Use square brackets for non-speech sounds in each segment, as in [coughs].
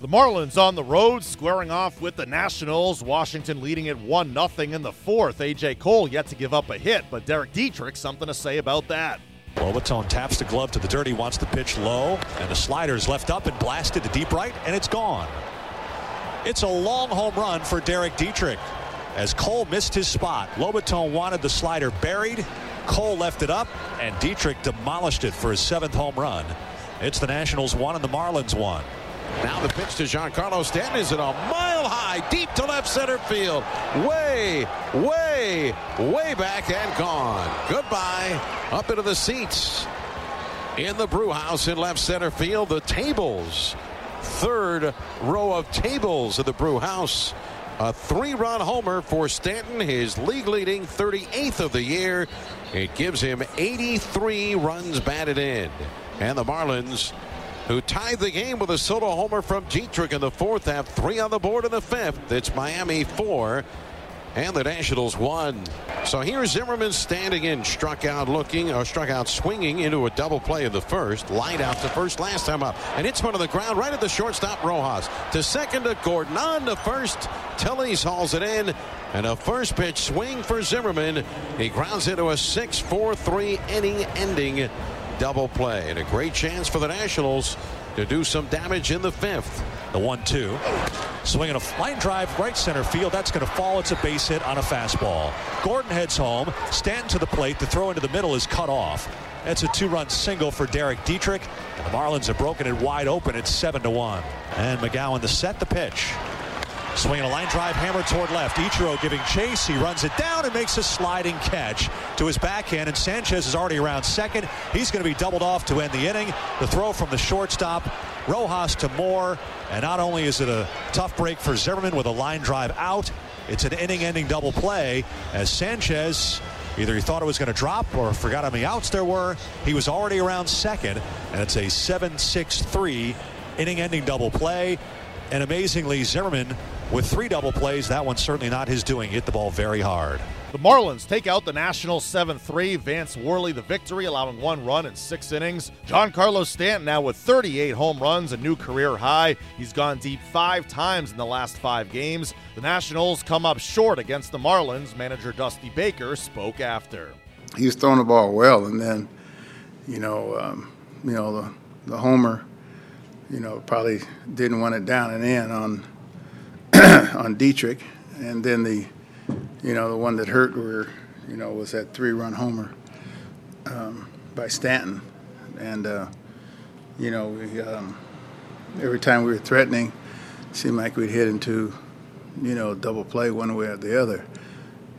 The Marlins on the road, squaring off with the Nationals. Washington leading it 1 0 in the fourth. A.J. Cole yet to give up a hit, but Derek Dietrich, something to say about that. Lobaton taps the glove to the dirt. He wants the pitch low, and the slider is left up and blasted to deep right, and it's gone. It's a long home run for Derek Dietrich. As Cole missed his spot, Lobaton wanted the slider buried. Cole left it up, and Dietrich demolished it for his seventh home run. It's the Nationals one and the Marlins one. Now the pitch to Giancarlo Stanton is it a mile high, deep to left center field. Way, way, way back and gone. Goodbye. Up into the seats. In the brew house in left center field, the tables. Third row of tables at the brew house. A three run homer for Stanton, his league leading 38th of the year. It gives him 83 runs batted in. And the Marlins who tied the game with a solo homer from Dietrich in the fourth, have three on the board in the fifth. It's Miami four. And the Nationals won. So here's Zimmerman standing in, struck out looking, or struck out swinging into a double play in the first. Light out to first last time up. And it's one of the ground right at the shortstop, Rojas. To second to Gordon. On to first. Tellez hauls it in. And a first pitch swing for Zimmerman. He grounds into a 6 4 3 inning ending double play. And a great chance for the Nationals to do some damage in the fifth. The one two. Swinging a line drive right center field. That's going to fall. It's a base hit on a fastball. Gordon heads home. Stanton to the plate. The throw into the middle is cut off. That's a two-run single for Derek Dietrich. And the Marlins have broken it wide open. It's 7 to 1. And McGowan to set the pitch. Swinging a line drive hammer toward left. Ichiro giving chase. He runs it down and makes a sliding catch to his backhand. And Sanchez is already around second. He's going to be doubled off to end the inning. The throw from the shortstop. Rojas to Moore. And not only is it a tough break for Zimmerman with a line drive out, it's an inning ending double play as Sanchez either he thought it was going to drop or forgot how many outs there were. He was already around second. And it's a 7 6 3 inning ending double play. And amazingly, Zimmerman with three double plays. That one's certainly not his doing. Hit the ball very hard. The Marlins take out the Nationals 7 3. Vance Worley the victory, allowing one run in six innings. Giancarlo Stanton now with 38 home runs, a new career high. He's gone deep five times in the last five games. The Nationals come up short against the Marlins. Manager Dusty Baker spoke after. He was throwing the ball well, and then, you know, um, you know the, the homer, you know, probably didn't want it down and in on [coughs] on Dietrich, and then the, you know, the one that hurt were, you know, was that three-run homer um, by Stanton, and uh, you know, we, um, every time we were threatening, it seemed like we'd hit into, you know, double play one way or the other,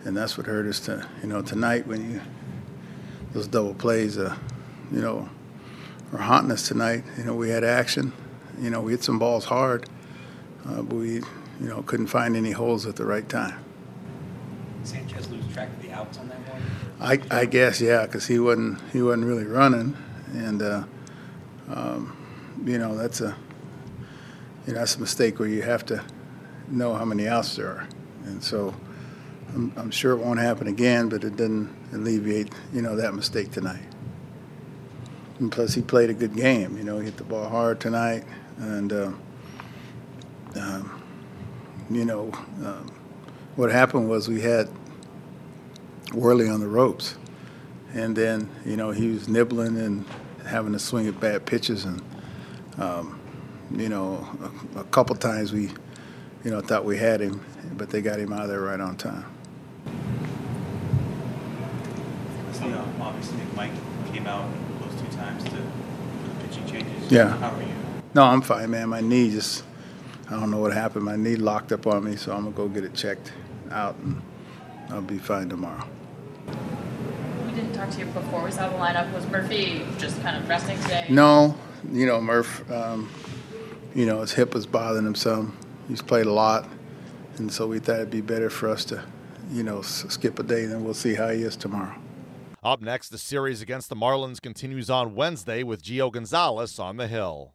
and that's what hurt us. To you know, tonight when you those double plays, uh, you know, are haunting us tonight. You know, we had action. You know, we hit some balls hard, uh, but we you know, couldn't find any holes at the right time. Sanchez lose track of the outs on that one? I, I guess yeah, because he wasn't he wasn't really running, and uh, um, you know that's a you know that's a mistake where you have to know how many outs there are, and so I'm, I'm sure it won't happen again, but it didn't alleviate you know that mistake tonight. And plus, he played a good game. You know, he hit the ball hard tonight, and. Uh, um, you know, um, what happened was we had Worley on the ropes, and then you know he was nibbling and having to swing at bad pitches, and um, you know a, a, couple times we, you know, thought we had him, but they got him out of there right on time. So, obviously, Mike came out those two times to for the pitching changes. Yeah. How are you? No, I'm fine, man. My knee just I don't know what happened. My knee locked up on me, so I'm gonna go get it checked out, and I'll be fine tomorrow. We didn't talk to you before we saw the lineup. Was Murphy just kind of resting today? No, you know Murph. Um, you know his hip was bothering him some. He's played a lot, and so we thought it'd be better for us to, you know, skip a day, and then we'll see how he is tomorrow. Up next, the series against the Marlins continues on Wednesday with Gio Gonzalez on the hill.